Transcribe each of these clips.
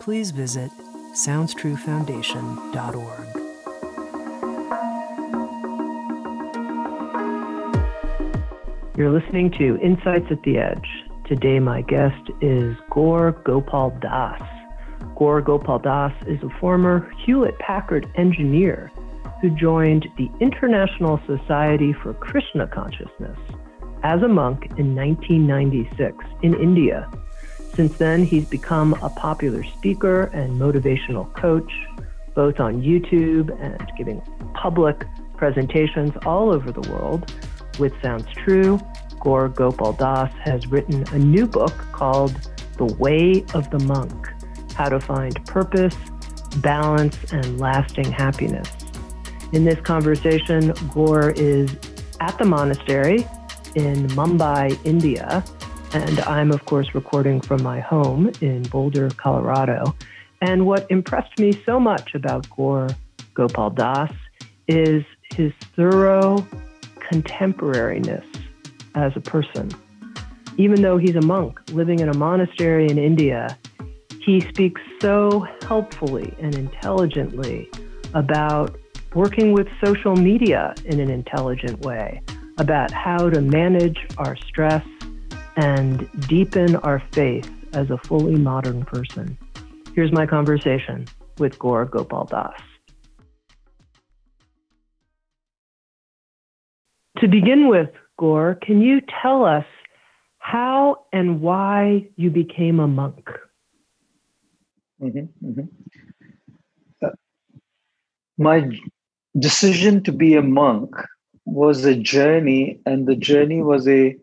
please visit SoundsTrueFoundation.org. You're listening to Insights at the Edge. Today, my guest is Gaur Gopal Das. Gaur Gopal Das is a former Hewlett Packard engineer who joined the International Society for Krishna Consciousness as a monk in 1996 in India since then, he's become a popular speaker and motivational coach, both on YouTube and giving public presentations all over the world. With Sounds True, Gaur Gopal Das has written a new book called The Way of the Monk How to Find Purpose, Balance, and Lasting Happiness. In this conversation, Gaur is at the monastery in Mumbai, India, and I'm, of course, recording from my home in Boulder, Colorado. And what impressed me so much about Gaur Gopal Das is his thorough contemporariness as a person. Even though he's a monk living in a monastery in India, he speaks so helpfully and intelligently about working with social media in an intelligent way, about how to manage our stress and deepen our faith as a fully modern person. Here's my conversation with Gaur Gopal Das. To begin with, Gaur, can you tell us how and why you became a monk? Mm-hmm, mm-hmm. Uh, my decision to be a monk was a journey, and the journey was a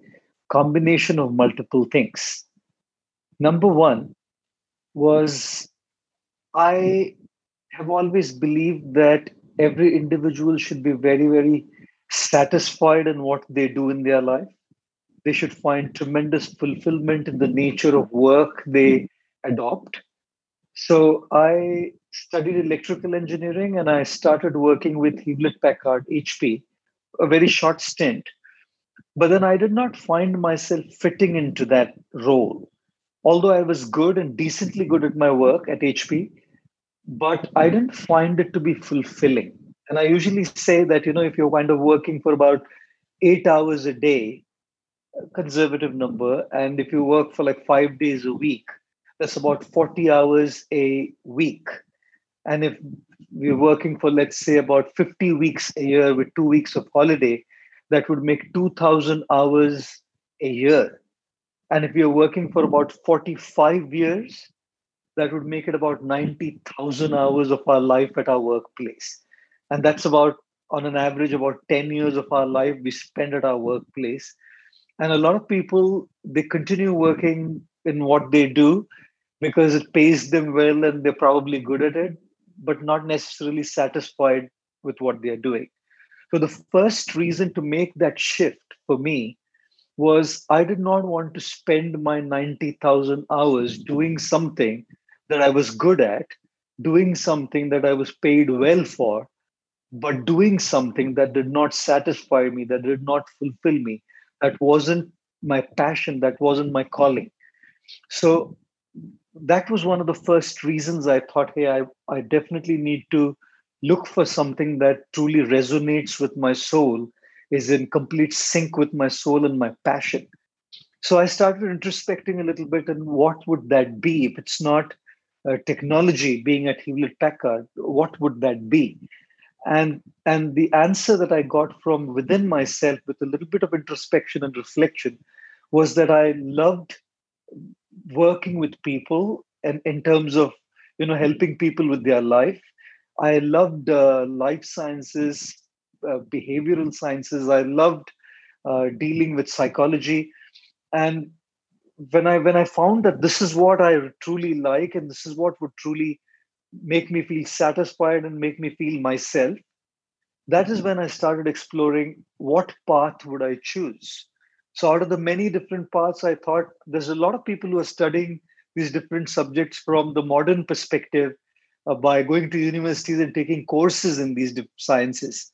combination of multiple things. Number one was I have always believed that every individual should be very, very satisfied in what they do in their life. They should find tremendous fulfillment in the nature of work they adopt. So I studied electrical engineering and I started working with Hewlett Packard HP, a very short stint. But then I did not find myself fitting into that role. Although I was good and decently good at my work at HP, but I didn't find it to be fulfilling. And I usually say that, you know, if you're kind of working for about eight hours a day, conservative number, and if you work for like five days a week, that's about 40 hours a week. And if we're working for, let's say, about 50 weeks a year with two weeks of holiday, that would make 2000 hours a year. And if you're working for about 45 years that would make it about 90000 hours of our life at our workplace. And that's about on an average about 10 years of our life we spend at our workplace. And a lot of people they continue working in what they do because it pays them well and they're probably good at it but not necessarily satisfied with what they're doing so the first reason to make that shift for me was I did not want to spend my 90,000 hours doing something that I was good at, doing something that I was paid well for, but doing something that did not satisfy me, that did not fulfill me, that wasn't my passion, that wasn't my calling. So that was one of the first reasons I thought, hey, I, I definitely need to look for something that truly resonates with my soul, is in complete sync with my soul and my passion. So I started introspecting a little bit and what would that be if it's not uh, technology being at Hewlett Packard, what would that be? And and the answer that I got from within myself, with a little bit of introspection and reflection, was that I loved working with people and in terms of you know helping people with their life. I loved uh, life sciences, uh, behavioral sciences. I loved uh, dealing with psychology, and when I when I found that this is what I truly like and this is what would truly make me feel satisfied and make me feel myself, that is when I started exploring what path would I choose. So out of the many different paths, I thought there's a lot of people who are studying these different subjects from the modern perspective uh, by going to universities and taking courses in these sciences.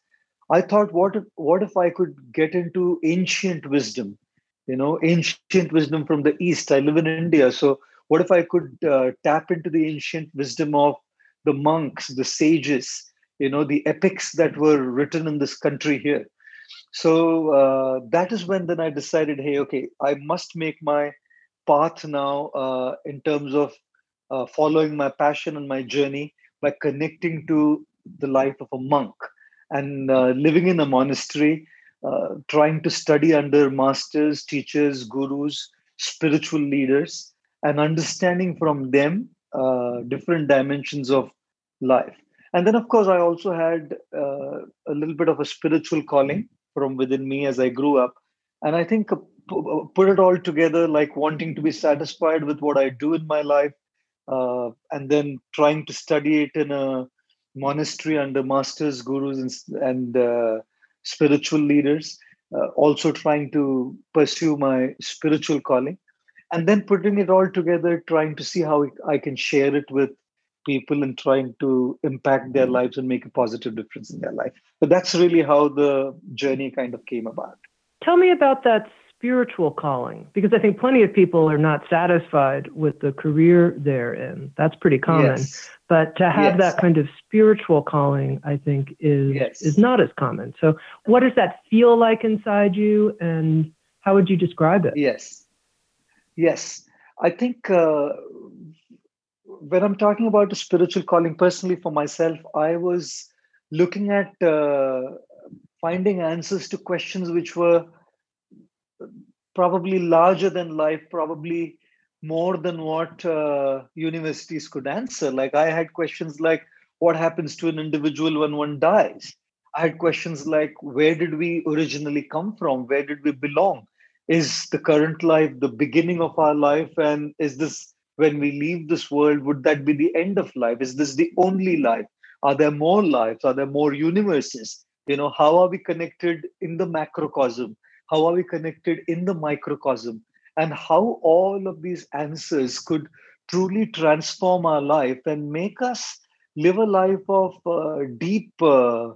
I thought, what if, what if I could get into ancient wisdom? you know ancient wisdom from the east i live in india so what if i could uh, tap into the ancient wisdom of the monks the sages you know the epics that were written in this country here so uh, that is when then i decided hey okay i must make my path now uh, in terms of uh, following my passion and my journey by connecting to the life of a monk and uh, living in a monastery uh, trying to study under masters, teachers, gurus, spiritual leaders, and understanding from them uh, different dimensions of life. And then, of course, I also had uh, a little bit of a spiritual calling from within me as I grew up. And I think uh, put it all together like wanting to be satisfied with what I do in my life, Uh, and then trying to study it in a monastery under masters, gurus, and, and uh, spiritual leaders, uh, also trying to pursue my spiritual calling, and then putting it all together, trying to see how I can share it with people and trying to impact their mm-hmm. lives and make a positive difference in their life. But that's really how the journey kind of came about. Tell me about that spiritual calling because I think plenty of people are not satisfied with the career they're in. That's pretty common. Yes. But to have yes. that kind of spiritual calling, I think is yes. is not as common. So what does that feel like inside you and how would you describe it? Yes. Yes. I think uh, when I'm talking about a spiritual calling personally for myself, I was looking at uh, finding answers to questions which were probably larger than life, probably more than what uh, universities could answer. Like I had questions like, what happens to an individual when one dies? I had questions like, where did we originally come from? Where did we belong? Is the current life the beginning of our life? And is this, when we leave this world, would that be the end of life? Is this the only life? Are there more lives? Are there more universes? You know, how are we connected in the macrocosm? How are we connected in the microcosm? And how all of these answers could truly transform our life and make us live a life of uh, deep uh,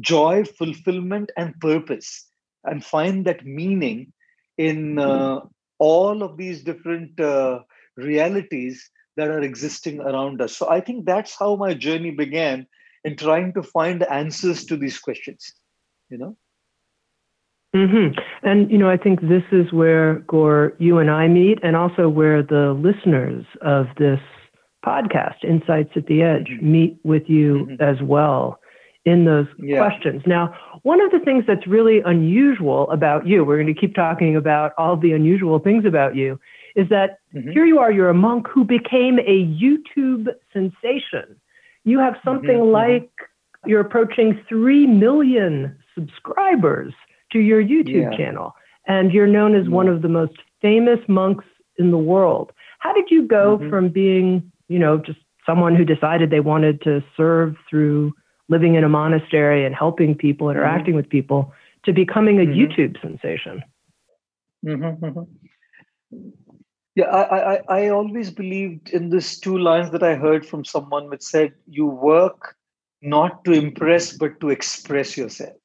joy, fulfillment, and purpose, and find that meaning in uh, all of these different uh, realities that are existing around us. So I think that's how my journey began in trying to find answers to these questions. You know. Mm-hmm. And, you know, I think this is where, Gaur, you and I meet, and also where the listeners of this podcast, Insights at the Edge, mm-hmm. meet with you mm-hmm. as well in those yeah. questions. Now, one of the things that's really unusual about you, we're going to keep talking about all the unusual things about you, is that mm-hmm. here you are, you're a monk who became a YouTube sensation. You have something mm-hmm. Mm-hmm. like, you're approaching 3 million subscribers to your YouTube yeah. channel. And you're known as yeah. one of the most famous monks in the world. How did you go mm-hmm. from being, you know, just someone who decided they wanted to serve through living in a monastery and helping people, mm-hmm. interacting mm-hmm. with people, to becoming a mm-hmm. YouTube sensation? Mm-hmm, mm-hmm. Yeah, I, I, I always believed in this two lines that I heard from someone which said, You work not to impress, but to express yourself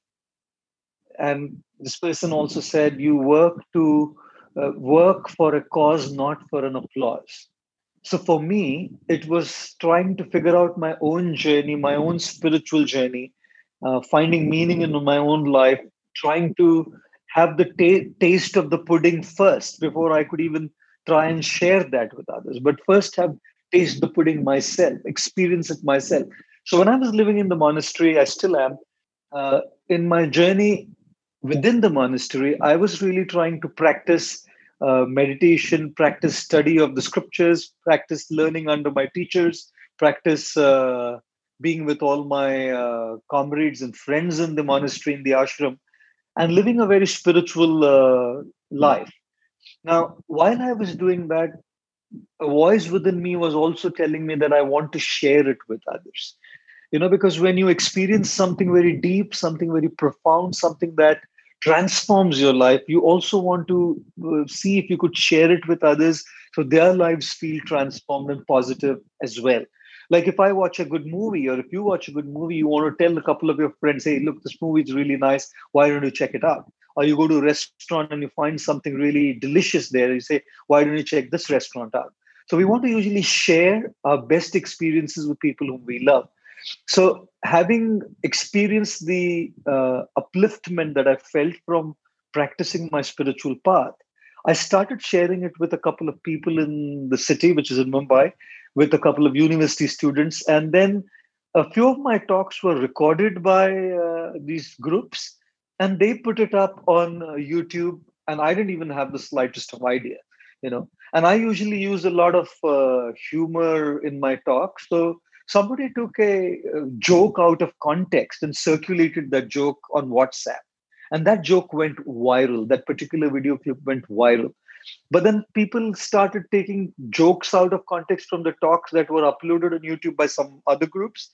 and this person also said you work to uh, work for a cause not for an applause so for me it was trying to figure out my own journey my own spiritual journey uh, finding meaning in my own life trying to have the taste of the pudding first before i could even try and share that with others but first have taste the pudding myself, experience it myself. So when I was living in the monastery, I still am. Uh, in my journey within the monastery, I was really trying to practice uh, meditation, practice study of the scriptures, practice learning under my teachers, practice uh, being with all my uh, comrades and friends in the monastery, in the ashram, and living a very spiritual uh, life. Now, while I was doing that, a voice within me was also telling me that I want to share it with others. You know, because when you experience something very deep, something very profound, something that transforms your life, you also want to uh, see if you could share it with others so their lives feel transformed and positive as well. Like if I watch a good movie, or if you watch a good movie, you want to tell a couple of your friends, hey, look, this movie is really nice. Why don't you check it out? Or you go to a restaurant and you find something really delicious there. You say, why don't you check this restaurant out? So we want to usually share our best experiences with people whom we love. So having experienced the uh, upliftment that I felt from practicing my spiritual path, I started sharing it with a couple of people in the city, which is in Mumbai, with a couple of university students. And then a few of my talks were recorded by uh, these groups and they put it up on uh, YouTube. And I didn't even have the slightest of idea, you know. And I usually use a lot of uh, humor in my talks. So somebody took a, a joke out of context and circulated that joke on WhatsApp. And that joke went viral. That particular video clip went viral. But then people started taking jokes out of context from the talks that were uploaded on YouTube by some other groups.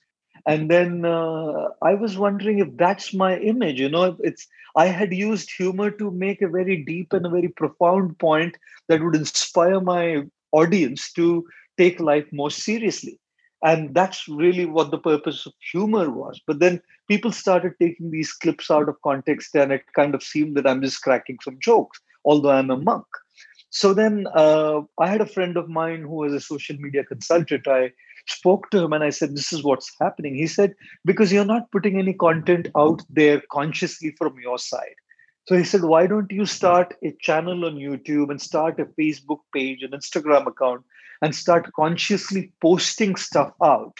And then uh, I was wondering if that's my image. You know, it's I had used humor to make a very deep and a very profound point that would inspire my audience to take life more seriously. And that's really what the purpose of humor was. But then people started taking these clips out of context, and it kind of seemed that I'm just cracking some jokes, although I'm a monk. So then uh, I had a friend of mine who was a social media consultant. I spoke to him and I said, This is what's happening. He said, Because you're not putting any content out there consciously from your side. So he said, Why don't you start a channel on YouTube and start a Facebook page, an Instagram account, and start consciously posting stuff out?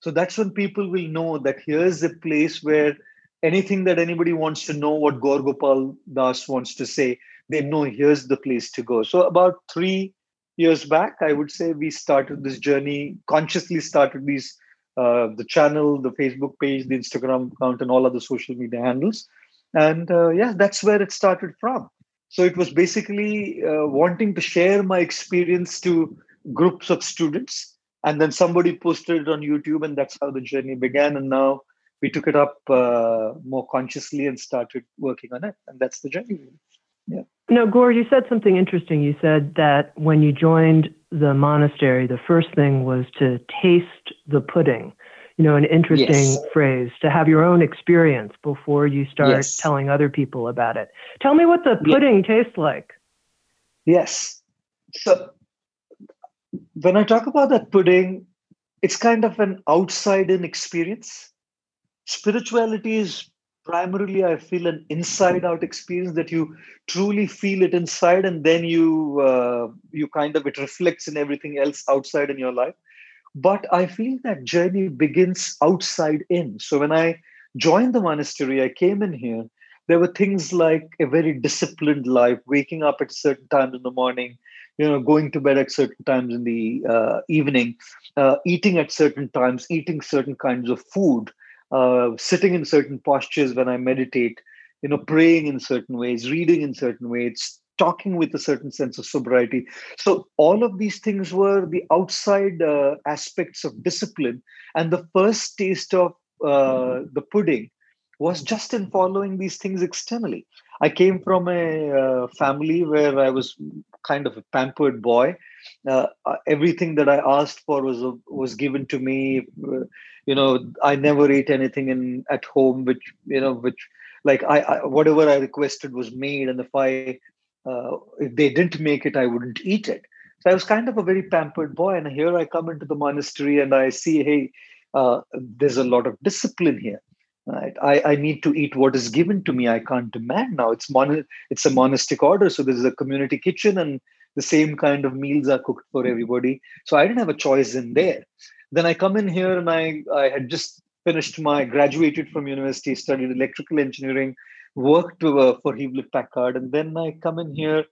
So that's when people will know that here's a place where anything that anybody wants to know what Gaur Gopal Das wants to say, they know here's the place to go. So about three years back, I would say we started this journey, consciously started these uh, the channel, the Facebook page, the Instagram account, and all other social media handles. And uh, yeah, that's where it started from. So it was basically uh, wanting to share my experience to groups of students. And then somebody posted it on YouTube, and that's how the journey began. And now we took it up uh, more consciously and started working on it. And that's the journey. Yeah. Now, Gaur, you said something interesting. You said that when you joined the monastery, the first thing was to taste the pudding. You know, an interesting yes. phrase to have your own experience before you start yes. telling other people about it. Tell me what the pudding yeah. tastes like. Yes. So, when I talk about that pudding, it's kind of an outside in experience. Spirituality is primarily i feel an inside out experience that you truly feel it inside and then you uh, you kind of it reflects in everything else outside in your life but i feel that journey begins outside in. So when i joined the monastery i came in here there were things like a very disciplined life waking up at certain times in the morning you know going to bed at certain times in the uh, evening uh, eating at certain times eating certain kinds of food uh, sitting in certain postures when I meditate, you know, praying in certain ways, reading in certain ways, talking with a certain sense of sobriety. So all of these things were the outside uh, aspects of discipline, and the first taste of uh, the pudding was just in following these things externally. I came from a uh, family where I was kind of a pampered boy. Uh, uh everything that I asked for was was given to me. Uh, you know, I never ate anything in at home, which you know, which like I, I whatever I requested was made, and if I uh, if they didn't make it, I wouldn't eat it. So I was kind of a very pampered boy, and here I come into the monastery and I see, hey, uh, there's a lot of discipline here. Right? I, I need to eat what is given to me. I can't demand now. It's mon- it's a monastic order, so there's a community kitchen, and the same kind of meals are cooked for everybody. So I didn't have a choice in there. Then I come in here and I, I had just finished my graduated from university, studied electrical engineering, worked uh, for Hewlett Packard, and then I come in here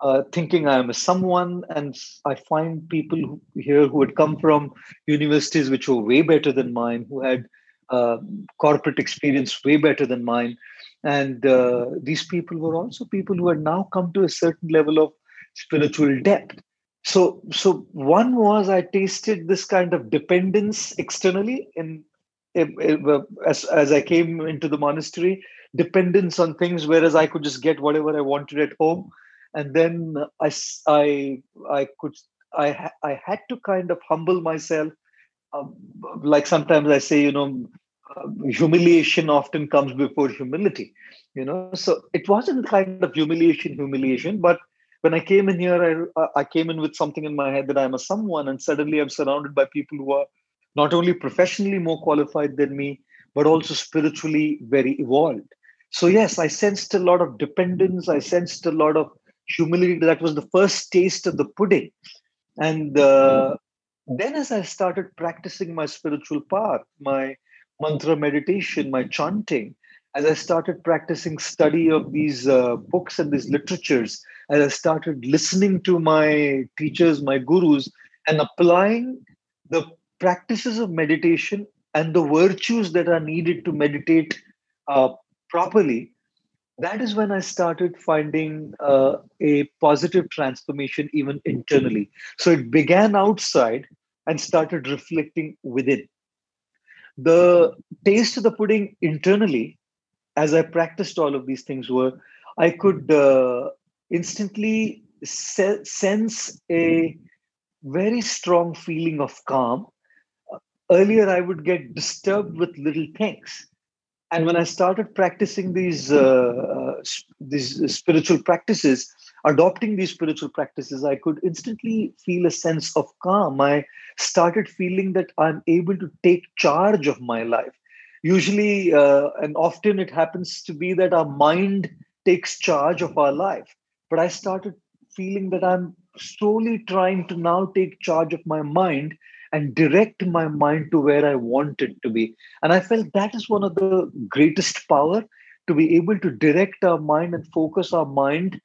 uh, thinking I am a someone, and I find people who, here who had come from universities which were way better than mine, who had uh, corporate experience way better than mine, and uh, these people were also people who had now come to a certain level of spiritual depth. So, so one was I tasted this kind of dependence externally in, in as as I came into the monastery, dependence on things, whereas I could just get whatever I wanted at home, and then I I I could I I had to kind of humble myself. Um, like sometimes I say, you know, uh, humiliation often comes before humility you know. So it wasn't kind of humiliation humiliation but when i came in here i i came in with something in my head that i'm a someone and suddenly i'm surrounded by people who are not only professionally more qualified than me but also spiritually very evolved so yes i sensed a lot of dependence. I sensed a lot of humility. That was the first taste of the pudding. And uh, then as i started practicing my spiritual path my mantra meditation, my chanting, as I started practicing study of these uh, books and these literatures, as I started listening to my teachers, my gurus, and applying the practices of meditation and the virtues that are needed to meditate uh, properly, that is when I started finding uh, a positive transformation even internally. So it began outside and started reflecting within. The taste of the pudding internally as i practiced all of these things were i could uh, instantly se- sense a very strong feeling of calm. Earlier i would get disturbed with little things and when i started practicing these uh, these spiritual practices adopting these spiritual practices, I could instantly feel a sense of calm. I started feeling that I'm able to take charge of my life. Usually, uh, and often it happens to be that our mind takes charge of our life. But I started feeling that I'm slowly trying to now take charge of my mind and direct my mind to where I want it to be. And I felt that is one of the greatest power to be able to direct our mind and focus our mind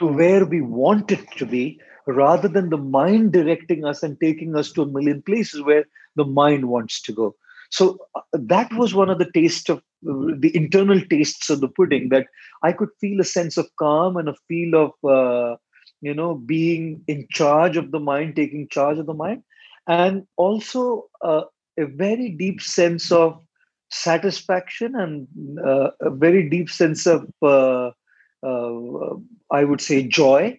to where we want it to be rather than the mind directing us and taking us to a million places where the mind wants to go so uh, that was one of the taste of uh, the internal tastes of the pudding that i could feel a sense of calm and a feel of uh, you know being in charge of the mind taking charge of the mind and also uh, a very deep sense of satisfaction and uh, a very deep sense of uh, uh, I would say, joy,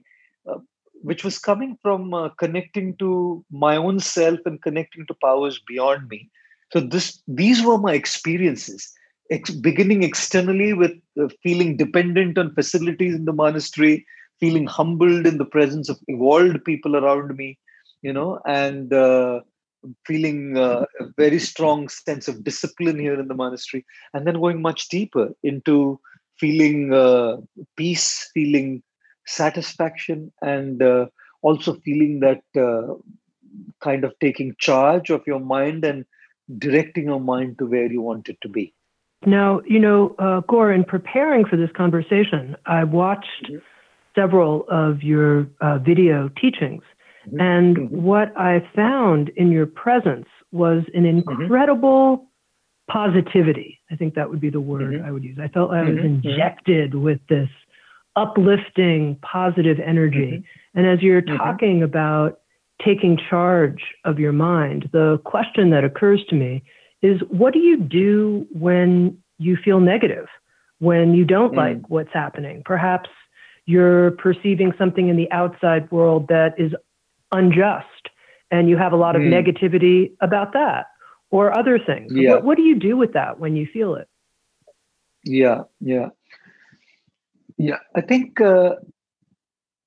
uh, which was coming from uh, connecting to my own self and connecting to powers beyond me. So this, these were my experiences. Ex- beginning externally with feeling dependent on facilities in the monastery, feeling humbled in the presence of evolved people around me, you know, and uh, feeling uh, a very strong sense of discipline here in the monastery, and then going much deeper into feeling uh, peace, feeling satisfaction, and uh, also feeling that uh, kind of taking charge of your mind and directing your mind to where you want it to be. Now, you know, uh, Gaur, in preparing for this conversation, I watched mm-hmm. several of your uh, video teachings. Mm-hmm. And mm-hmm. what I found in your presence was an mm-hmm. incredible positivity. I think that would be the word mm-hmm. I would use. I felt I was mm-hmm. mm-hmm. injected with this uplifting, positive energy. Mm-hmm. And as you're mm-hmm. talking about taking charge of your mind, the question that occurs to me is what do you do when you feel negative, when you don't mm. like what's happening? Perhaps you're perceiving something in the outside world that is unjust and you have a lot of mm. negativity about that or other things. Yeah. What, what do you do with that when you feel it? Yeah, yeah. Yeah, I think uh,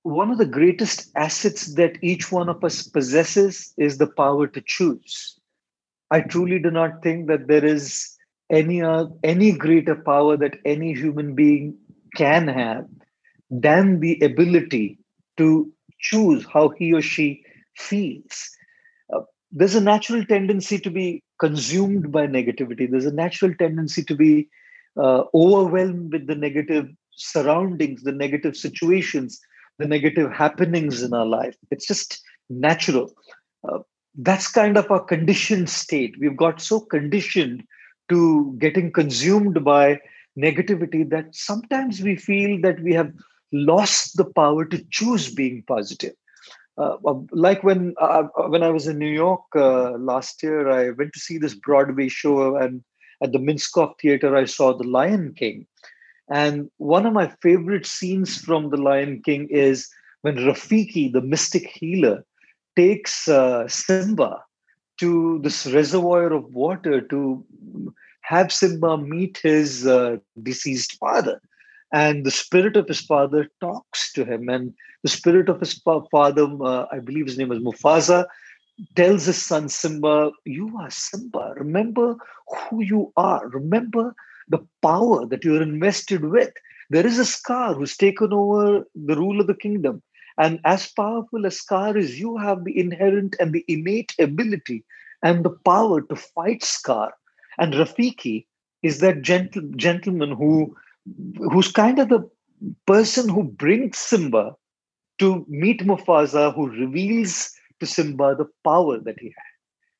one of the greatest assets that each one of us possesses is the power to choose. I truly do not think that there is any uh, any greater power that any human being can have than the ability to choose how he or she feels. Uh, there's a natural tendency to be consumed by negativity. There's a natural tendency to be uh, overwhelmed with the negative surroundings, the negative situations, the negative happenings in our life. It's just natural. Uh, that's kind of a conditioned state. We've got so conditioned to getting consumed by negativity that sometimes we feel that we have lost the power to choose being positive. Uh, um, like when uh, uh, when I was in New York uh, last year, I went to see this Broadway show, and at the Minskoff Theater, I saw The Lion King. And one of my favorite scenes from The Lion King is when Rafiki, the mystic healer, takes uh, Simba to this reservoir of water to have Simba meet his uh, deceased father. And the spirit of his father talks to him. And the spirit of his father, uh, I believe his name is Mufasa, tells his son Simba, You are Simba. Remember who you are. Remember the power that you're invested with. There is a Scar who's taken over the rule of the kingdom. And as powerful as Scar is, you have the inherent and the innate ability and the power to fight Scar. And Rafiki is that gentle, gentleman who who's kind of the person who brings Simba to meet Mufasa, who reveals to Simba the power that he had.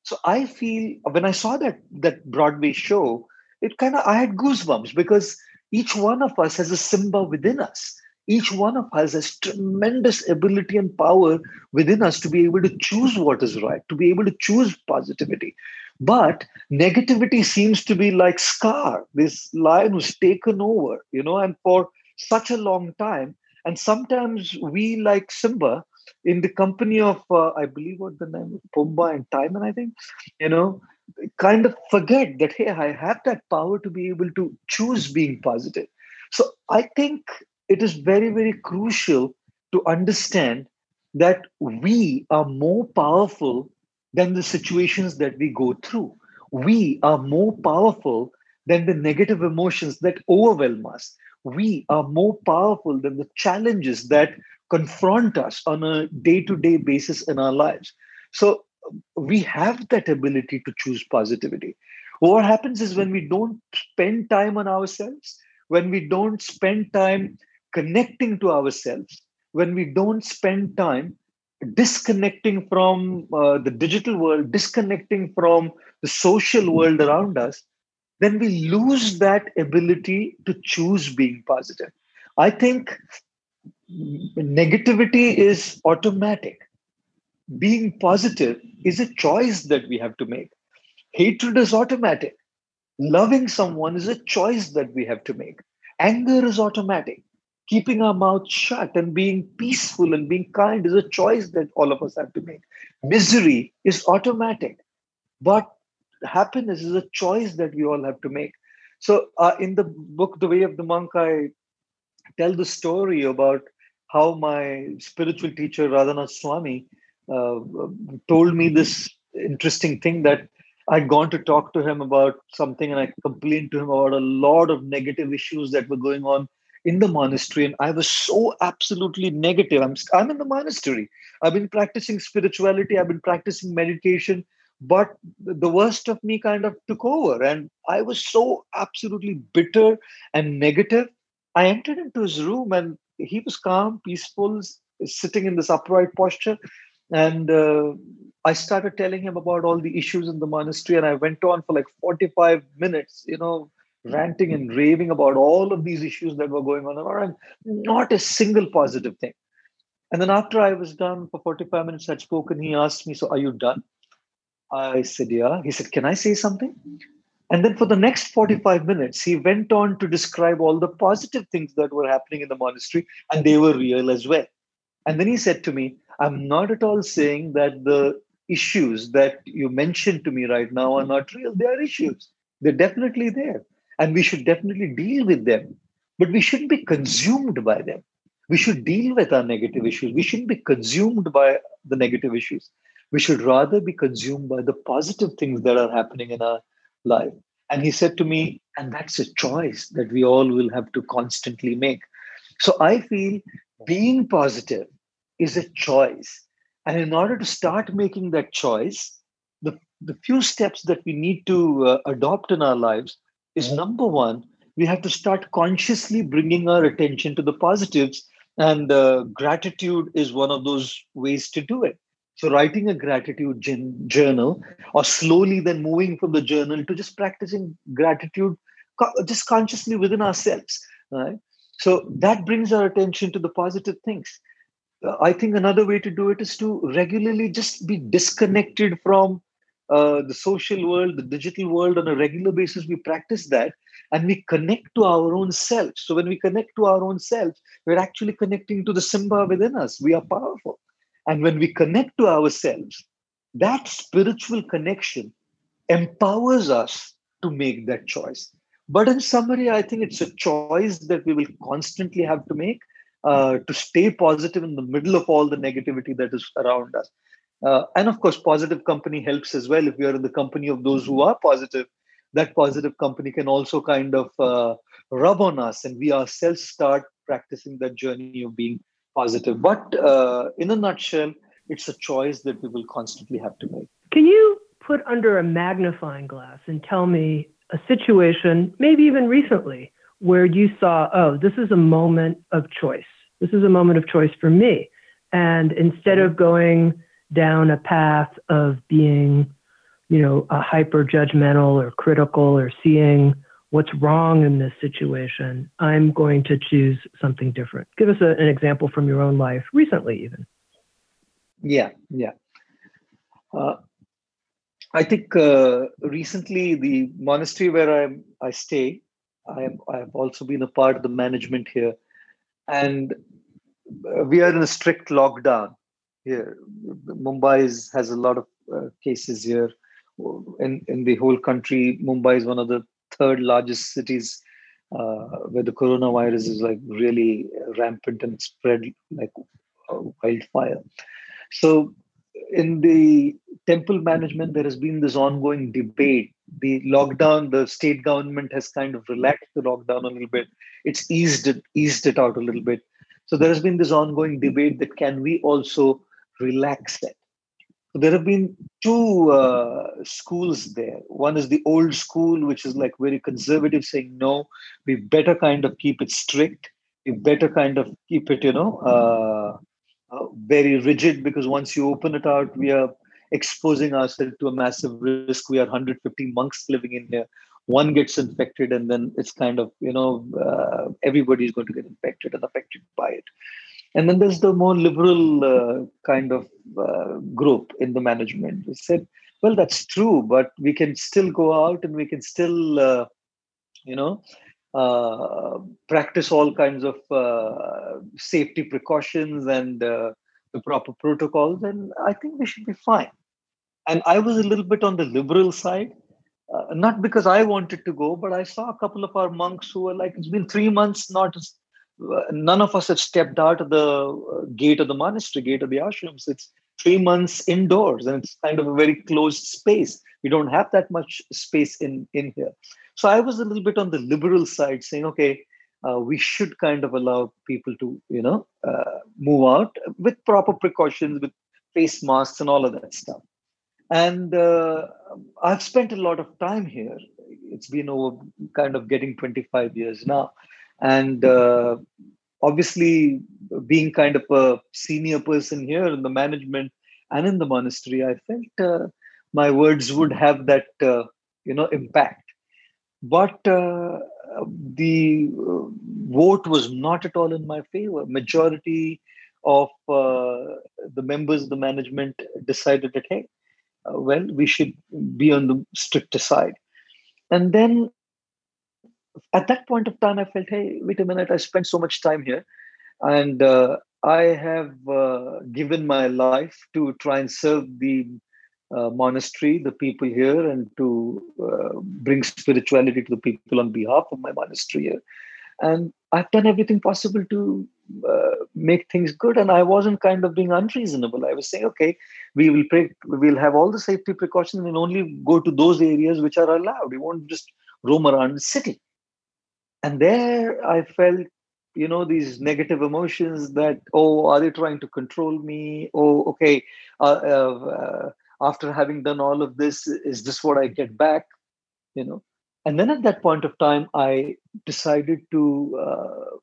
So I feel when I saw that that Broadway show, it kind of I had goosebumps because each one of us has a Simba within us. Each one of us has tremendous ability and power within us to be able to choose what is right, to be able to choose positivity. But negativity seems to be like Scar, this lion who's taken over, you know, and for such a long time. And sometimes we, like Simba, in the company of, uh, I believe what the name is, Pumbaa and Timon, I think, you know, kind of forget that, hey, I have that power to be able to choose being positive. So I think it is very, very crucial to understand that we are more powerful than the situations that we go through. We are more powerful than the negative emotions that overwhelm us. We are more powerful than the challenges that confront us on a day to day basis in our lives. So we have that ability to choose positivity. What happens is when we don't spend time on ourselves, when we don't spend time connecting to ourselves, when we don't spend time disconnecting from uh, the digital world, disconnecting from the social world around us, then we lose that ability to choose being positive. I think negativity is automatic. Being positive is a choice that we have to make. Hatred is automatic. Loving someone is a choice that we have to make. Anger is automatic keeping our mouth shut and being peaceful and being kind is a choice that all of us have to make. Misery is automatic, but happiness is a choice that we all have to make. So, uh, in the book, The Way of the Monk, I tell the story about how my spiritual teacher, Radhanath Swami, uh, told me this interesting thing that I'd gone to talk to him about something and I complained to him about a lot of negative issues that were going on in the monastery and i was so absolutely negative. I'm i'm in the monastery. I've been practicing spirituality. I've been practicing meditation but the worst of me kind of took over and i was so absolutely bitter and negative. I entered into his room and he was calm peaceful sitting in this upright posture. And uh, i started telling him about all the issues in the monastery and i went on for like 45 minutes you know ranting and raving about all of these issues that were going on around, not a single positive thing. And then after I was done for 45 minutes, I'd spoken, he asked me, So are you done? I said, Yeah. He said, Can I say something? And then for the next 45 minutes, he went on to describe all the positive things that were happening in the monastery, and they were real as well. And then he said to me, I'm not at all saying that the issues that you mentioned to me right now are not real. They are issues. They're definitely there and we should definitely deal with them. But we shouldn't be consumed by them. We should deal with our negative issues. We shouldn't be consumed by the negative issues. We should rather be consumed by the positive things that are happening in our life. And he said to me and that's a choice that we all will have to constantly make. So i feel being positive is a choice. And in order to start making that choice, the, the few steps that we need to uh, adopt in our lives is number one, we have to start consciously bringing our attention to the positives. And uh, gratitude is one of those ways to do it. So, writing a gratitude journal, or slowly then moving from the journal to just practicing gratitude just consciously within ourselves. Right? So, that brings our attention to the positive things. Uh, I think another way to do it is to regularly just be disconnected from uh, the social world, the digital world on a regular basis. We practice that and we connect to our own self. So when we connect to our own self, we're actually connecting to the Simba within us. We are powerful. And when we connect to ourselves, that spiritual connection empowers us to make that choice. But in summary, I think it's a choice that we will constantly have to make uh, to stay positive in the middle of all the negativity that is around us. Uh, and of course, positive company helps as well. If we are in the company of those who are positive, that positive company can also kind of uh, rub on us, and we ourselves start practicing that journey of being positive. But uh, in a nutshell, it's a choice that we will constantly have to make. Can you put under a magnifying glass and tell me a situation, maybe even recently, where you saw, oh, this is a moment of choice. This is a moment of choice for me. And instead of going down a path of being, you know, a hyper judgmental or critical or seeing what's wrong in this situation, I'm going to choose something different. Give us a, an example from your own life, recently even. Yeah, yeah. Uh, I think uh, recently the monastery where I I stay, I am I have also been a part of the management here, and uh, we are in a strict lockdown here. Mumbai is, has a lot of uh, cases here. In, in the whole country, Mumbai is one of the third largest cities uh, where the coronavirus is like really rampant and spread like wildfire. So, in the temple management, there has been this ongoing debate. The lockdown, the state government has kind of relaxed the lockdown a little bit. It's eased it, eased it out a little bit. So there has been this ongoing debate that can we also relax it. There have been two uh, schools there. One is the old school, which is like very conservative, saying no, we better kind of keep it strict. We better kind of keep it, you know, uh, uh, very rigid because once you open it out, we are exposing ourselves to a massive risk. We are 150 monks living in here. One gets infected, and then it's kind of, you know, uh, everybody's going to get infected and affected by it. And then there's the more liberal uh, kind of uh, group in the management who said, well, that's true, but we can still go out and we can still, uh, you know, uh, practice all kinds of uh, safety precautions and uh, the proper protocols. And I think we should be fine. And I was a little bit on the liberal side. not because I wanted to go, but I saw a couple of our monks who were like, it's been three months, not none of us have stepped out of the uh, gate of the monastery, gate of the ashrams. It's three months indoors, and it's kind of a very closed space. We don't have that much space in in here. So I was a little bit on the liberal side, saying, okay, uh, we should kind of allow people to, you know, uh, move out with proper precautions, with face masks and all of that stuff. And uh, I've spent a lot of time here. It's been over kind of getting 25 years now and uh, obviously being kind of a senior person here in the management and in the monastery i felt uh, my words would have that uh, you know impact. But uh, the uh, vote was not at all in my favor. Majority of uh, the members of the management decided that hey well we should be on the stricter side. And then at that point of time, I felt, hey, wait a minute, I spent so much time here. And uh, I have uh, given my life to try and serve the uh, monastery, the people here, and to uh, bring spirituality to the people on behalf of my monastery here. And I've done everything possible to uh, make things good. And I wasn't kind of being unreasonable. I was saying, okay, we will pray, we'll have all the safety precautions and only go to those areas which are allowed. We won't just roam around the city and there I felt you know these negative emotions that oh are they trying to control me? Oh okay uh, uh, after having done all of this is this what i get back? You know? And then at that point of time i decided to uh,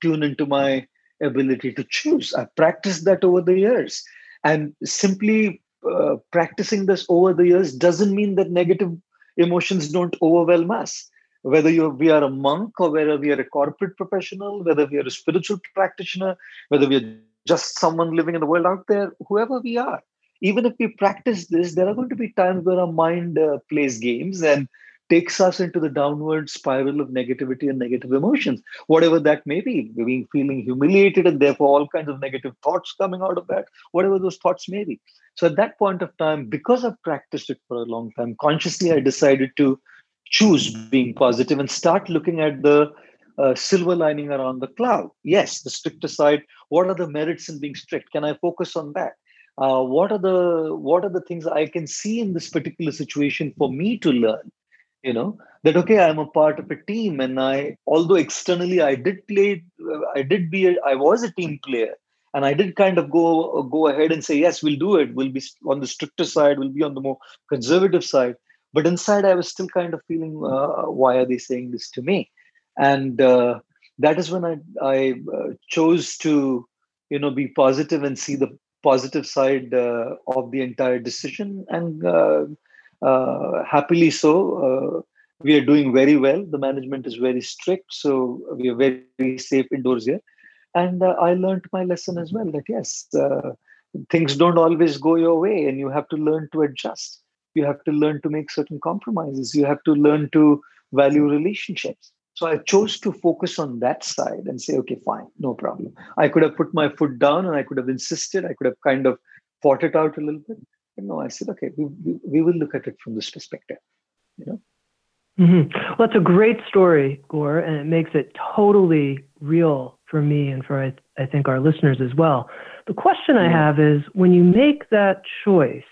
tune into my ability to choose. I practiced that over the years. And simply uh, practicing this over the years doesn't mean that negative emotions don't overwhelm us whether you we are a monk or whether we are a corporate professional whether we are a spiritual practitioner whether we are just someone living in the world out there whoever we are. Even if we practice this there are going to be times where our mind uh, plays games and takes us into the downward spiral of negativity and negative emotions. Whatever that may be being feeling humiliated and therefore all kinds of negative thoughts coming out of that whatever those thoughts may be. So at that point of time because i've practiced it for a long time consciously i decided to choose being positive and start looking at the uh, silver lining around the cloud. Yes, the stricter side. What are the merits in being strict? Can I focus on that? Uh, what are the what are the things I can see in this particular situation for me to learn? You know that okay, I'm a part of a team, and I although externally I did play, uh, I did be, a, I was a team player, and I did kind of go go ahead and say yes, we'll do it. We'll be on the stricter side. We'll be on the more conservative side but inside i was still kind of feeling uh, why are they saying this to me? And uh, that is when i i uh, chose to you know be positive and see the positive side uh, of the entire decision. And uh, uh, happily so we are doing very well. The management is very strict. So we are very, very safe indoors here. And i learned my lesson as well that yes things don't always go your way and you have to learn to adjust you have to learn to make certain compromises. You have to learn to value relationships. So i chose to focus on that side and say okay fine no problem. I could have put my foot down and i could have insisted. I could have kind of fought it out a little bit. But no i said okay we, we, we will look at it from this perspective you know? Mm-hmm. well that's a great story Gaur, and it makes it totally real for me and for I, I think our listeners as well. The question i have is when you make that choice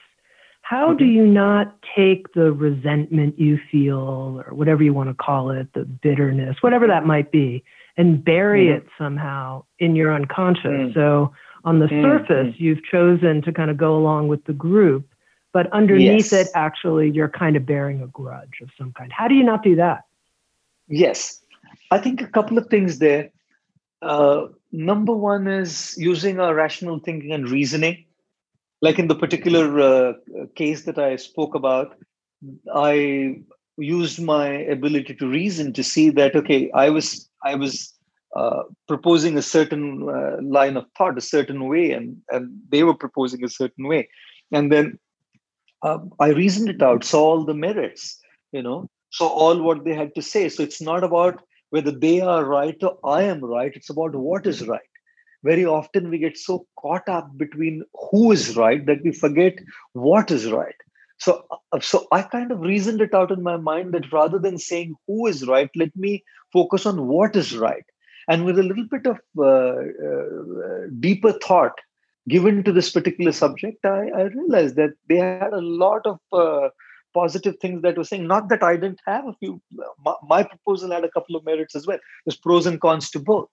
how do you not take the resentment you feel, or whatever you want to call it, the bitterness, whatever that might be, and bury mm-hmm. it somehow in your unconscious? Mm-hmm. So, on the mm-hmm. surface, you've chosen to kind of go along with the group, but underneath yes. it, actually, you're kind of bearing a grudge of some kind. How do you not do that? Yes. I think a couple of things there. Uh, number one is using our rational thinking and reasoning like in the particular uh, case that I spoke about, I used my ability to reason to see that okay, I was I was uh, proposing a certain uh, line of thought, a certain way, and and they were proposing a certain way, and then uh, I reasoned it out, saw all the merits, you know, saw all what they had to say. So it's not about whether they are right or I am right. It's about what is right very often we get so caught up between who is right that we forget what is right. So uh, so i kind of reasoned it out in my mind that rather than saying who is right let me focus on what is right. And with a little bit of uh, uh, deeper thought given to this particular subject I, I, realized that they had a lot of uh, positive things that were saying. Not that i didn't have a few my, my proposal had a couple of merits as well. There's pros and cons to both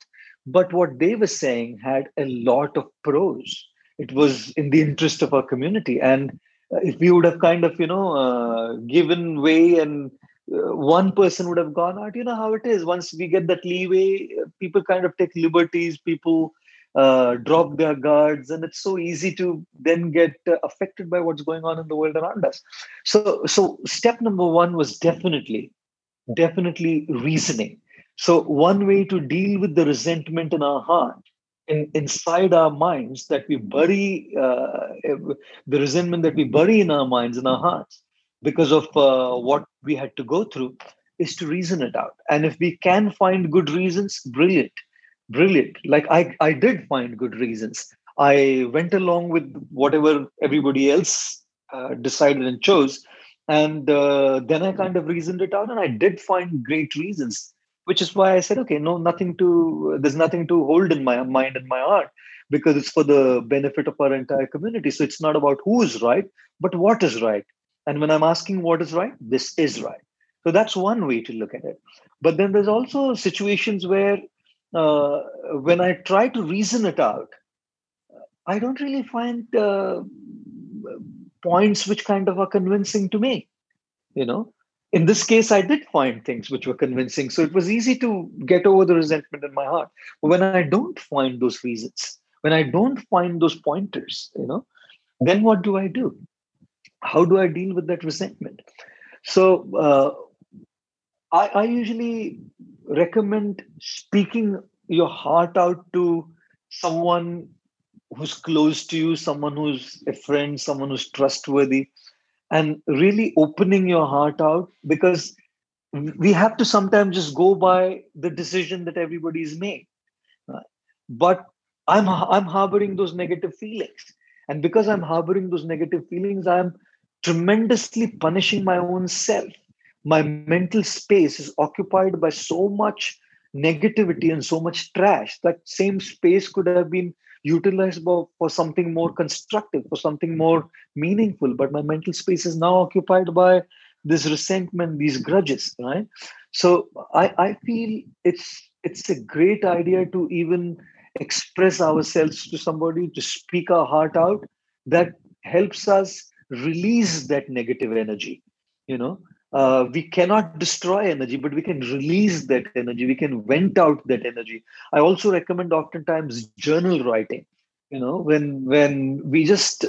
but what they were saying had a lot of pros. It was in the interest of our community. And uh, if we would have kind of, you know, uh, given way and uh, one person would have gone out, you know how it is. Once we get that leeway, uh, people kind of take liberties, people uh, drop their guards, and it's so easy to then get uh, affected by what's going on in the world around us. So, so step number one was definitely, definitely reasoning so, one way to deal with the resentment in our heart, in, inside our minds, that we bury uh, the resentment that we bury in our minds, in our hearts, because of uh, what we had to go through, is to reason it out. And if we can find good reasons, brilliant, brilliant. Like I, I did find good reasons. I went along with whatever everybody else uh, decided and chose. And uh, then I kind of reasoned it out, and I did find great reasons which is why I said, okay, no, nothing to, there's nothing to hold in my mind and my heart because it's for the benefit of our entire community. So it's not about who is right, but what is right. And when I'm asking what is right, this is right. So that's one way to look at it. But then there's also situations where uh, when I try to reason it out, I don't really find uh, points which kind of are convincing to me. You know, in this case, I did find things which were convincing, so it was easy to get over the resentment in my heart. But when I don't find those reasons, when I don't find those pointers, you know, then what do I do? How do I deal with that resentment? So uh, I, I usually recommend speaking your heart out to someone who's close to you, someone who's a friend, someone who's trustworthy, and really opening your heart out because we have to sometimes just go by the decision that everybody's made. But I'm I'm harboring those negative feelings, and because I'm harboring those negative feelings, I'm tremendously punishing my own self. My mental space is occupied by so much negativity and so much trash. That same space could have been utilized for, for something more hmm. constructive, for something more meaningful. But my mental space is now occupied by this resentment, these grudges, right? So I, I feel it's it's a great idea to even express ourselves to somebody, to speak our heart out. That helps us release that negative energy. You know, uh, we cannot destroy energy, but we can release that energy. We can vent out that energy. I also recommend oftentimes journal writing. You know, when when we just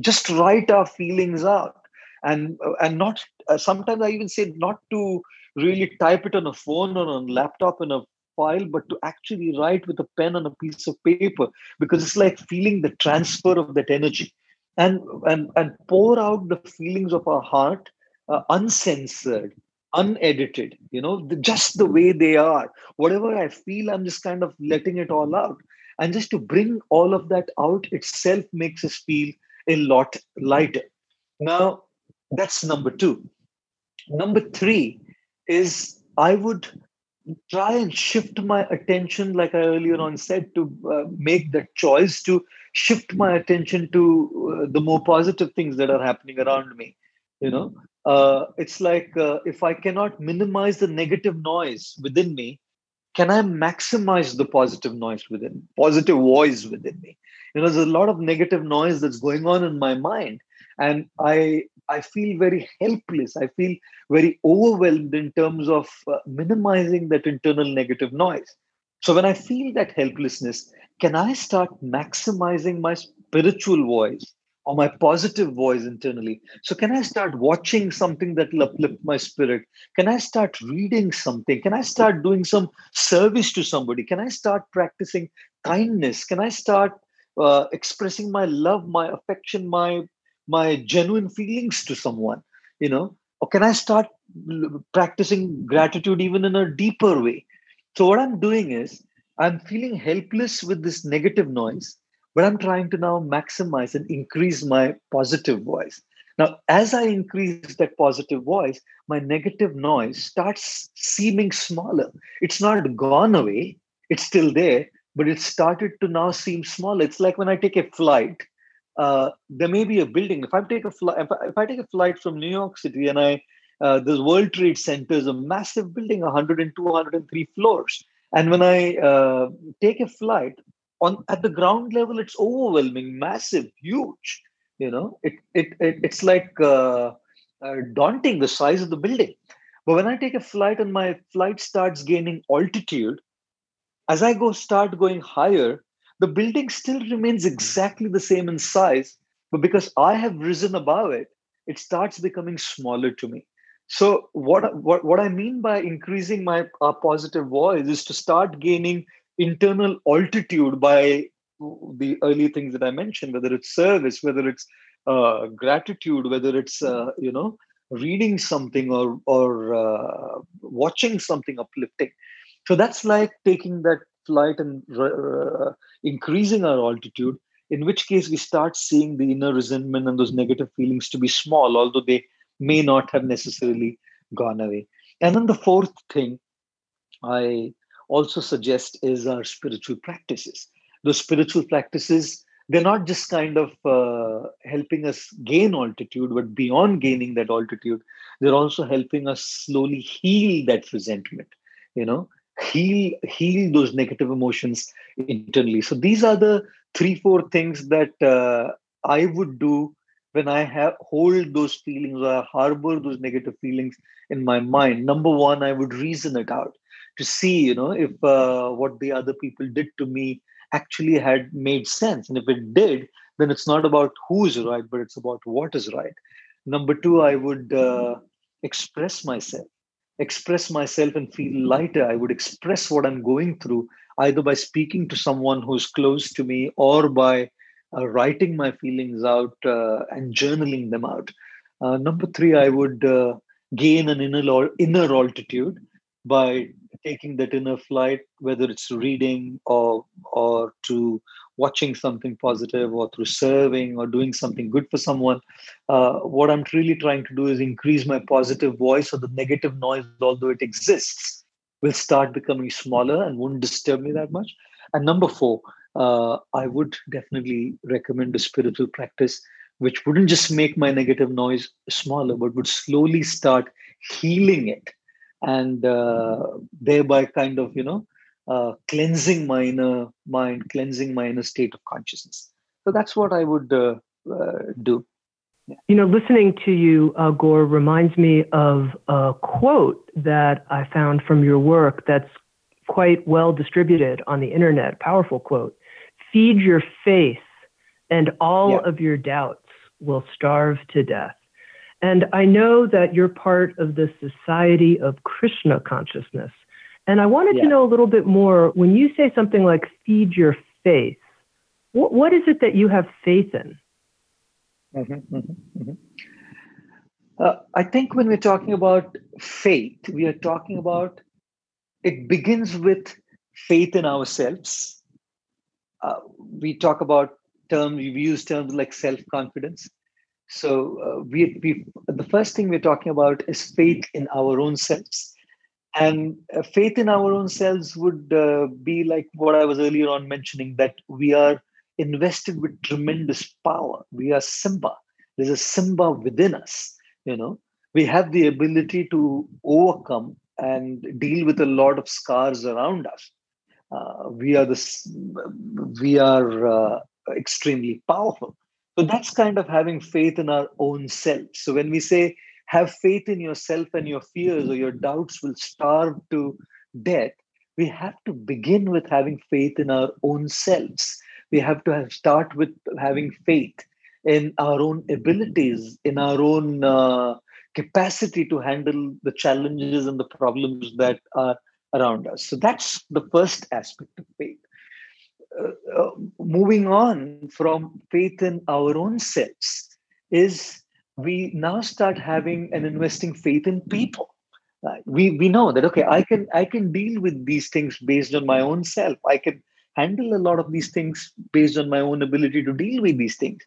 just write our feelings out, and and not uh, sometimes I even say not to really type it on a phone or on a laptop in a file, but to actually write with a pen on a piece of paper because it's like feeling the transfer of that energy, and and and pour out the feelings of our heart uh, uncensored unedited you know the, just the way they are. Whatever i feel i'm just kind of letting it all out. And just to bring all of that out itself makes us feel a lot lighter. Now that's number two. Number three is i would try and shift my attention like i earlier on said to uh, make that choice to shift my attention to uh, the more positive things that are happening around me you know uh, it's like uh, if I cannot minimize the negative noise within me, can I maximize the positive noise within, positive voice within me? You know, there's a lot of negative noise that's going on in my mind, and I I feel very helpless. I feel very overwhelmed in terms of uh, minimizing that internal negative noise. So when I feel that helplessness, can I start maximizing my spiritual voice? Or my positive voice internally. So, can I start watching something that will uplift my spirit? Can I start reading something? Can I start doing some service to somebody? Can I start practicing kindness? Can I start uh, expressing my love, my affection, my my genuine feelings to someone? You know, or can I start practicing gratitude even in a deeper way? So, what I'm doing is I'm feeling helpless with this negative noise but I'm trying to now maximize and increase my positive voice. Now, as I increase that positive voice, my negative noise starts seeming smaller. It's not gone away, it's still there, but it started to now seem smaller. It's like when I take a flight, uh, there may be a building. If I take a flight, if, if I, take a flight from New York City and I, uh, the World Trade Center is a massive building, 102, 103 floors. And when I uh, take a flight, on at the ground level it's overwhelming massive huge you know it, it, it it's like uh, uh, daunting the size of the building. But when i take a flight and my flight starts gaining altitude as i go start going higher the building still remains exactly the same in size but because i have risen above it it starts becoming smaller to me. So what what, what i mean by increasing my uh, positive voice is to start gaining internal altitude by the early things that I mentioned, whether it's service, whether it's uh, gratitude, whether it's uh, you know reading something or or uh, watching something uplifting. So that's like taking that flight and uh, increasing our altitude. In which case, we start seeing the inner resentment and those negative feelings to be small, although they may not have necessarily gone away. And then the fourth thing I also suggest is our spiritual practices. Those spiritual practices, they're not just kind of uh, helping us gain altitude, but beyond gaining that altitude, they're also helping us slowly heal that resentment. You know, heal heal those negative emotions internally so these are the three four things that uh, i would do when i have hold those feelings or I harbor those negative feelings in my mind number one i would reason it out to see you know if uh, what the other people did to me actually had made sense and if it did then it's not about who is right but it's about what is right number two i would uh, express myself express myself and feel lighter. I would express what I'm going through either by speaking to someone who's close to me or by uh, writing my feelings out uh, and journaling them out. Uh, number three, I would uh, gain an inner, inner altitude by taking that inner flight, whether it's reading or or to watching something positive or through serving or doing something good for someone. Uh, what I'm really trying to do is increase my positive voice so the negative noise, although it exists, will start becoming smaller and won't disturb me that much. And number four, uh, I would definitely recommend a spiritual practice which wouldn't just make my negative noise smaller, but would slowly start healing it and uh, thereby kind of, you know, uh, cleansing my inner mind, cleansing my inner state of consciousness. So that's what I would uh, uh, do. Yeah. You know, listening to you, uh, Gaur, reminds me of a quote that I found from your work that's quite well distributed on the internet. Powerful quote Feed your faith, and all yeah. of your doubts will starve to death. And I know that you're part of the Society of Krishna Consciousness. And I wanted yeah. to know a little bit more when you say something like feed your faith, what, what is it that you have faith in? Mm-hmm, mm-hmm, mm-hmm. Uh, I think when we're talking about faith, we are talking about it begins with faith in ourselves. Uh, we talk about terms, we use terms like self confidence. So, uh, we, we, the first thing we're talking about is faith in our own selves. And uh, faith in our own selves would uh, be like what i was earlier on mentioning that we are invested with tremendous power. We are simba. There's a simba within us you know. We have the ability to overcome and deal with a lot of scars around us. Uh, we are this we are uh, extremely powerful so that's kind of having faith in our own self. So when we say have faith in yourself and your fears or your doubts will starve to death we have to begin with having faith in our own selves. We have to have, start with having faith in our own abilities in our own uh, capacity to handle the challenges and the problems that are around us. So that's the first aspect of faith uh, uh, moving on from faith in our own selves is we now start having and investing faith in people. We we know that okay i can i can deal with these things based on my own self. I can handle a lot of these things based on my own ability to deal with these things.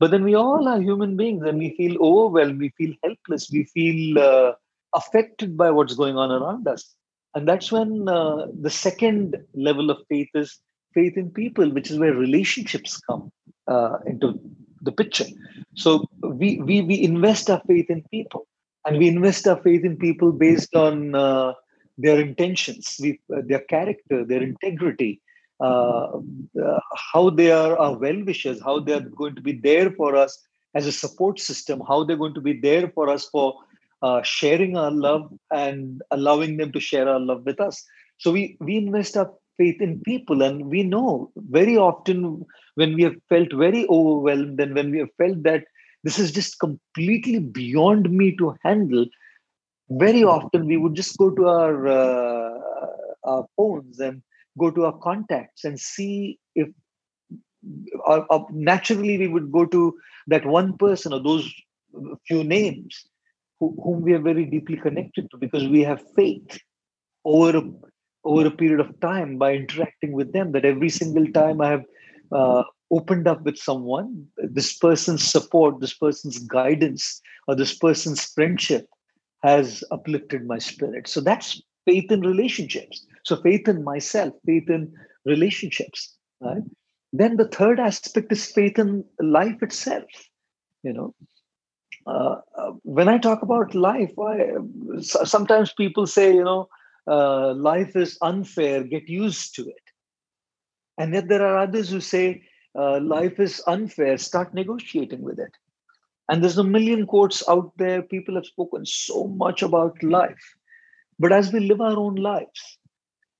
But then we all are human beings and we feel overwhelmed we feel helpless we feel uh, affected by what's going on around us. And that's when uh, the second level of faith is faith in people which is where relationships come uh, into the picture. So we, we, we invest our faith in people and we invest our faith in people based on uh, their intentions, we, uh, their character, their integrity, uh, uh how they are our well wishers, how they are going to be there for us as a support system, how they're going to be there for us for uh, sharing our love and allowing them to share our love with us. So we, we invest our faith in people. And we know very often when we have felt very overwhelmed and when we have felt that this is just completely beyond me to handle, very often we would just go to our, uh, our phones and go to our contacts and see if uh, uh, naturally we would go to that one person or those few names who, whom we are very deeply connected to because we have faith over over a period of time by interacting with them that every single time i have uh, opened up with someone this person's support this person's guidance or this person's friendship has uplifted my spirit. So that's faith in relationships. So faith in myself faith in relationships right? Then the third aspect is faith in life itself you know? Uh, uh when i talk about life I, sometimes people say you know uh, life is unfair, get used to it. And yet there are others who say uh, life is unfair, start negotiating with it. And there's a million quotes out there. People have spoken so much about life. But as we live our own lives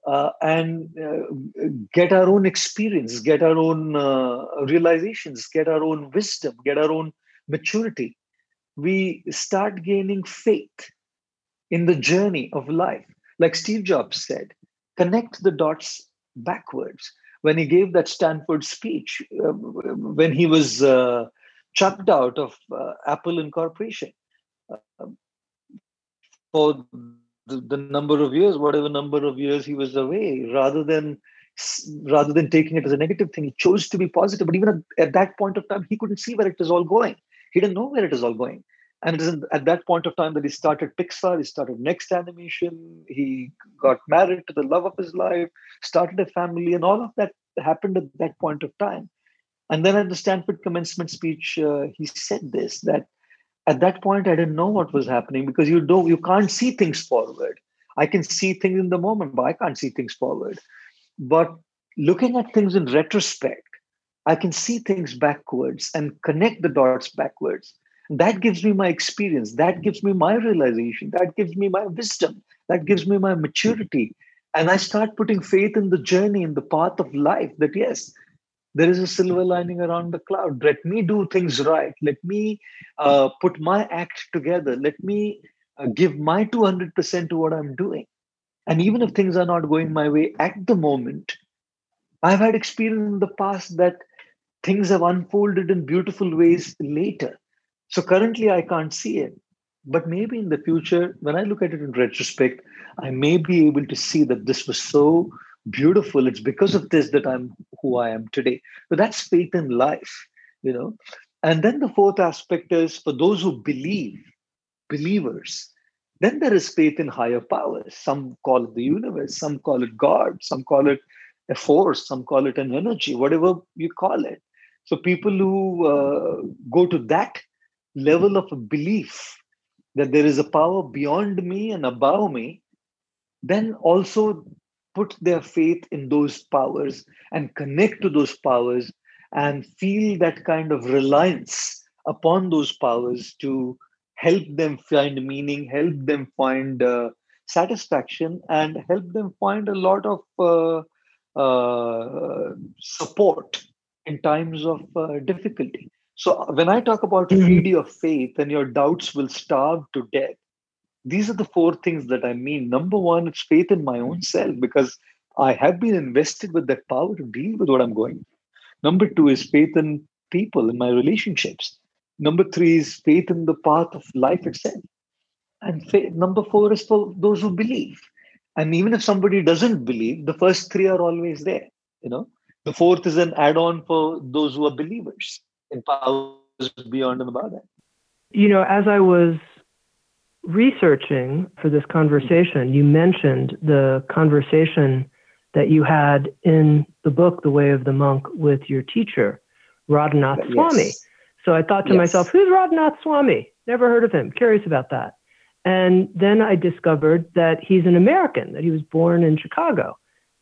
uh, and uh, get our own experience, get our own uh, realizations, get our own wisdom, get our own maturity, we start gaining faith in the journey of life. Like Steve Jobs said, connect the dots backwards. When he gave that Stanford speech, uh, when he was uh, chucked out of uh, Apple Incorporation uh, for the, the, number of years, whatever number of years he was away, rather than rather than taking it as a negative thing, he chose to be positive. But even at, at that point of time, he couldn't see where it was all going. He didn't know where it was all going. And at that point of time that he started Pixar, he started Next Animation, he got married to the love of his life, started a family, and all of that happened at that point of time. And then at the Stanford commencement speech, uh, he said this that at that point I didn't know what was happening because you don't you can't see things forward. I can see things in the moment, but I can't see things forward. But looking at things in retrospect, I can see things backwards and connect the dots backwards. That gives me my experience. That gives me my realization. That gives me my wisdom. That gives me my maturity. And I start putting faith in the journey, in the path of life that yes, there is a silver lining around the cloud. Let me do things right. Let me uh, put my act together. Let me uh, give my 200% to what I'm doing. And even if things are not going my way at the moment, I've had experience in the past that things have unfolded in beautiful ways later. So currently, I can't see it. But maybe in the future, when I look at it in retrospect, I may be able to see that this was so beautiful. It's because of this that I'm who I am today. So that's faith in life, you know. And then the fourth aspect is for those who believe, believers, then there is faith in higher powers. Some call it the universe, some call it God, some call it a force, some call it an energy, whatever you call it. So people who uh, go to that level of belief that there is a power beyond me and above me, then also put their faith in those powers and connect to those powers and feel that kind of reliance upon those powers to help them find meaning, help them find uh, satisfaction, and help them find a lot of uh, uh, support in times of uh, difficulty. So when I talk about mm-hmm. feed your faith and your doubts will starve to death, these are the four things that I mean. Number one, it's faith in my own self because I have been invested with that power to deal with what I'm going. Number two is faith in people, in my relationships. Number three is faith in the path of life itself. And faith, number four is for those who believe. And even if somebody doesn't believe, the first three are always there. You know, the fourth is an add-on for those who are believers in powers beyond and above that. You know, as I was researching for this conversation, you mentioned the conversation that you had in the book, The Way of the Monk, with your teacher, Radhanath yes. Swami. So I thought to yes. myself, who's Radhanath Swami? Never heard of him. Curious about that. And then I discovered that he's an American, that he was born in Chicago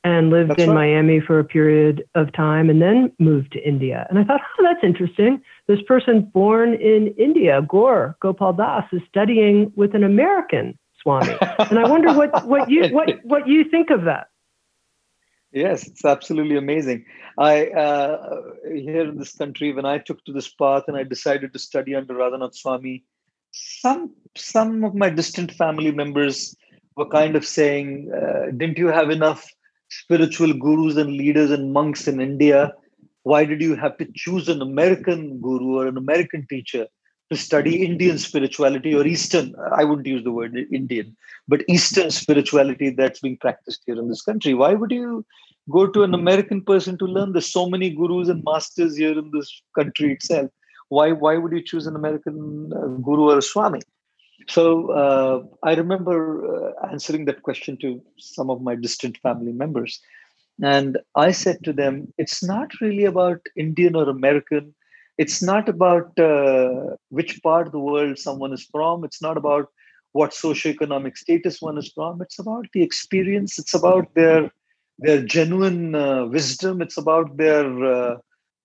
and lived that's in right. Miami for a period of time and then moved to India. And I thought, oh, that's interesting. This person born in India, Gaur Gopal Das, is studying with an American Swami. and I wonder what, what you what what you think of that. Yes, it's absolutely amazing. I uh, here in this country, when I took to this path and I decided to study under Radhanath Swami, some some of my distant family members were kind of saying, uh, "Didn't you have enough spiritual gurus and leaders and monks in India. Why did you have to choose an American guru or an American teacher to study Indian spirituality or Eastern? I wouldn't use the word Indian, but Eastern spirituality that's being practiced here in this country. Why would you go to an American person to learn? There's so many gurus and masters here in this country itself. Why, why would you choose an American uh, guru or a Swami? So uh, I remember uh, answering that question to some of my distant family members. And I said to them, it's not really about Indian or American. It's not about uh, which part of the world someone is from. It's not about what socioeconomic status one is from. It's about the experience. It's about their their genuine uh, wisdom. It's about their uh,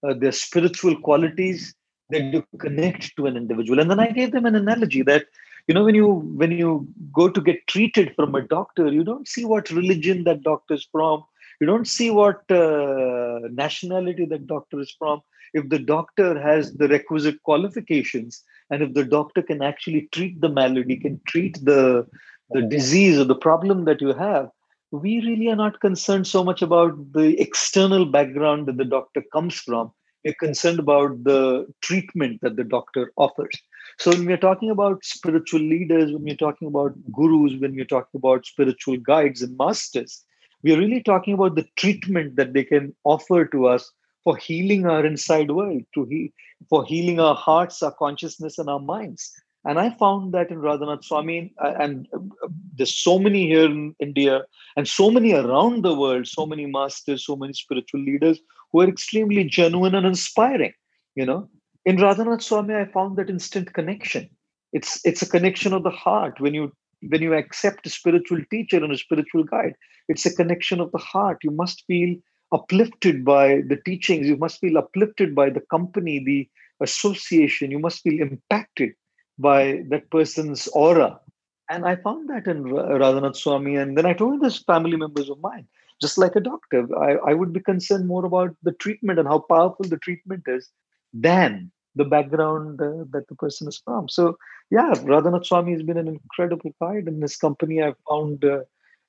uh, their spiritual qualities that do connect to an individual. And then I gave them an analogy that you know when you when you go to get treated from a doctor, you don't see what religion that doctor is from. You don't see what uh, nationality that doctor is from. If the doctor has the requisite qualifications, and if the doctor can actually treat the malady, can treat the the disease or the problem that you have, we really are not concerned so much about the external background that the doctor comes from. We're concerned about the treatment that the doctor offers. So when we're talking about spiritual leaders, when we're talking about gurus, when we're talking about spiritual guides and masters, we're really talking about the treatment that they can offer to us for healing our inside world, to he, for healing our hearts, our consciousness, and our minds. And I found that in Radhanath Swami, uh, and uh, there's so many here in India, and so many around the world, so many masters, so many spiritual leaders who are extremely genuine and inspiring. You know, in Radhanath Swami, I found that instant connection. It's it's a connection of the heart when you when you accept a spiritual teacher and a spiritual guide. It's a connection of the heart. You must feel uplifted by the teachings. You must feel uplifted by the company, the association. You must feel impacted by that person's aura. And I found that in Radhanath Swami. And then I told this family members of mine, just like a doctor, I, I would be concerned more about the treatment and how powerful the treatment is than the background uh, that the person is from. So, yeah, Radhanath Swami has been an incredible guide. In his company, I've found uh,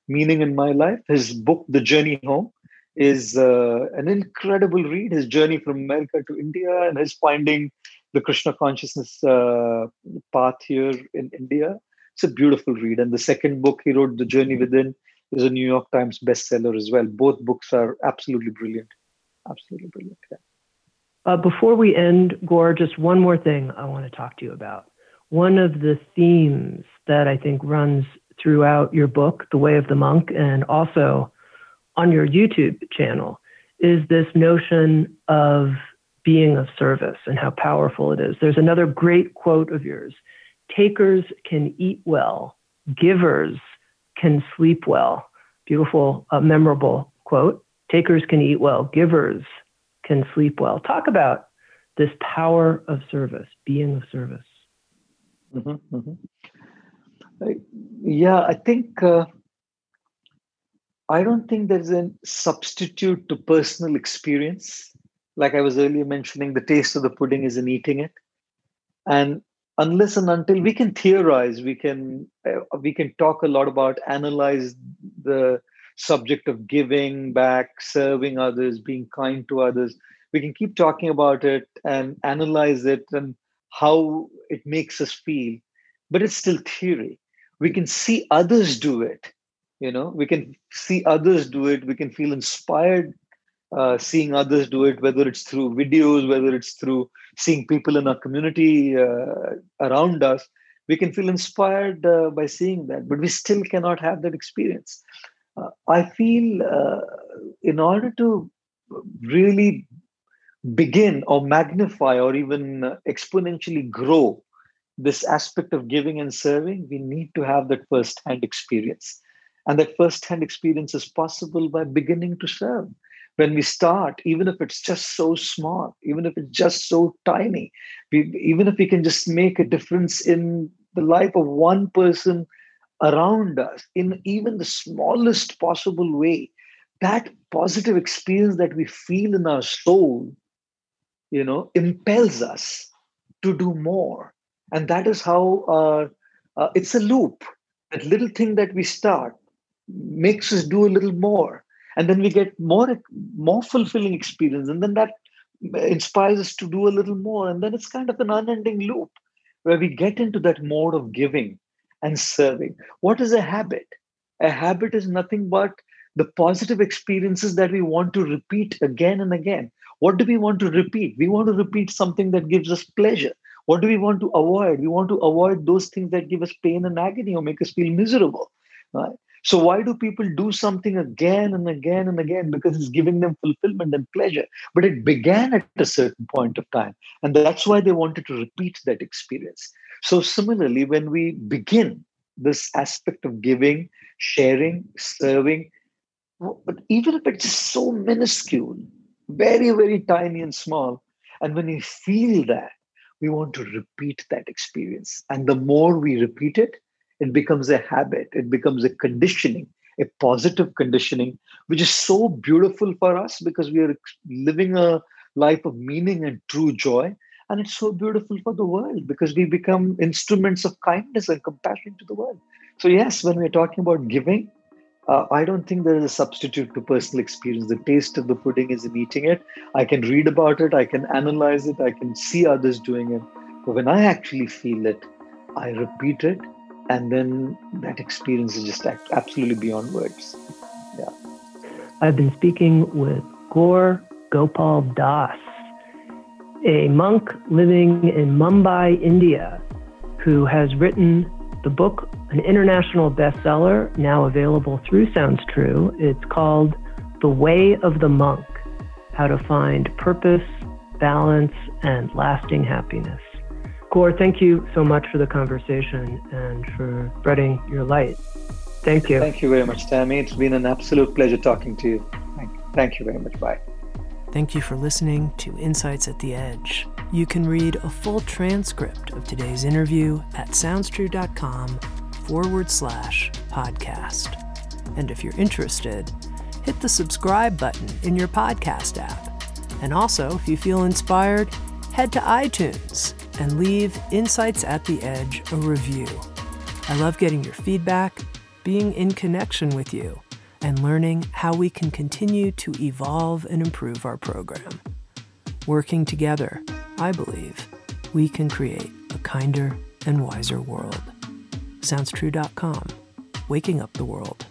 meaning in my life. His book, The Journey Home, is uh, an incredible read. His journey from America to India and his finding the Krishna consciousness uh, path here in India. It's a beautiful read. And the second book he wrote, The Journey Within, is a New York Times bestseller as well. Both books are absolutely brilliant. Absolutely brilliant. Yeah. Uh, before we end, Gaur, just one more thing I want to talk to you about. One of the themes that I think runs throughout your book, The Way of the Monk, and also on your YouTube channel, is this notion of being of service and how powerful it is. There's another great quote of yours Takers can eat well, givers can sleep well. Beautiful, uh, memorable quote. Takers can eat well, givers can sleep well. Talk about this power of service, being of service. Mm-hmm, mm-hmm. yeah, I think uh, I don't think there's a substitute to personal experience like I was earlier mentioning, the taste of the pudding is in eating it. And unless and until we can theorize, we can uh, we can talk a lot about analyze the subject of giving back, serving others, being kind to others. We can keep talking about it and analyze it and how it makes us feel, but it's still theory. We can see others do it. You know, we can see others do it. We can feel inspired uh, seeing others do it, whether it's through videos, whether it's through seeing people in our community uh, around us, we can feel inspired uh, by seeing that, but we still cannot have that experience. Uh, I feel uh, in order to really begin or magnify or even exponentially grow this aspect of giving and serving, we need to have that first hand experience. And that first hand experience is possible by beginning to serve when we start, even if it's just so small, even if it's just so tiny, we, even if we can just make a difference in the life of one person around us in even the smallest possible way, that positive experience that we feel in our soul, you know, impels us to do more. And that is how uh, uh, it's a loop. That little thing that we start makes us do a little more and then we get more more fulfilling experience and then that inspires us to do a little more and then it's kind of an unending loop where we get into that mode of giving and serving what is a habit a habit is nothing but the positive experiences that we want to repeat again and again what do we want to repeat we want to repeat something that gives us pleasure what do we want to avoid we want to avoid those things that give us pain and agony or make us feel miserable right so why do people do something again and again and again? Because it's giving them fulfillment and pleasure. But it began at a certain point of time. And that's why they wanted to repeat that experience. So similarly, when we begin this aspect of giving, sharing, serving, but even if it's so minuscule, very, very tiny and small, and when we feel that, we want to repeat that experience. And the more we repeat it, it becomes a habit, it becomes a conditioning, a positive conditioning, which is so beautiful for us because we are living a life of meaning and true joy. And it's so beautiful for the world because we become instruments of kindness and compassion to the world. So, yes, when we're talking about giving, uh, I don't think there is a substitute to personal experience. The taste of the pudding is in eating it. I can read about it, I can analyze it, I can see others doing it. But when I actually feel it, I repeat it, and then that experience is just absolutely beyond words. Yeah. I've been speaking with Gaur Gopal Das, a monk living in Mumbai, India, who has written the book, an international bestseller, now available through Sounds True. It's called The Way of the Monk How to Find Purpose, Balance, and Lasting Happiness. Gaur, thank you so much for the conversation and for spreading your light. Thank you. Thank you very much, Tami. It's been an absolute pleasure talking to you. Thank you, thank you very much. Bye. Thank you for listening to Insights at the Edge. You can read a full transcript of today's interview at soundstrue.com forward slash podcast. And if you're interested, hit the subscribe button in your podcast app. And also, if you feel inspired, head to iTunes and leave Insights at the Edge a review. I love getting your feedback, being in connection with you and learning how we can continue to evolve and improve our program. Working together, I believe, we can create a kinder and wiser world. SoundsTrue.com, waking up the world.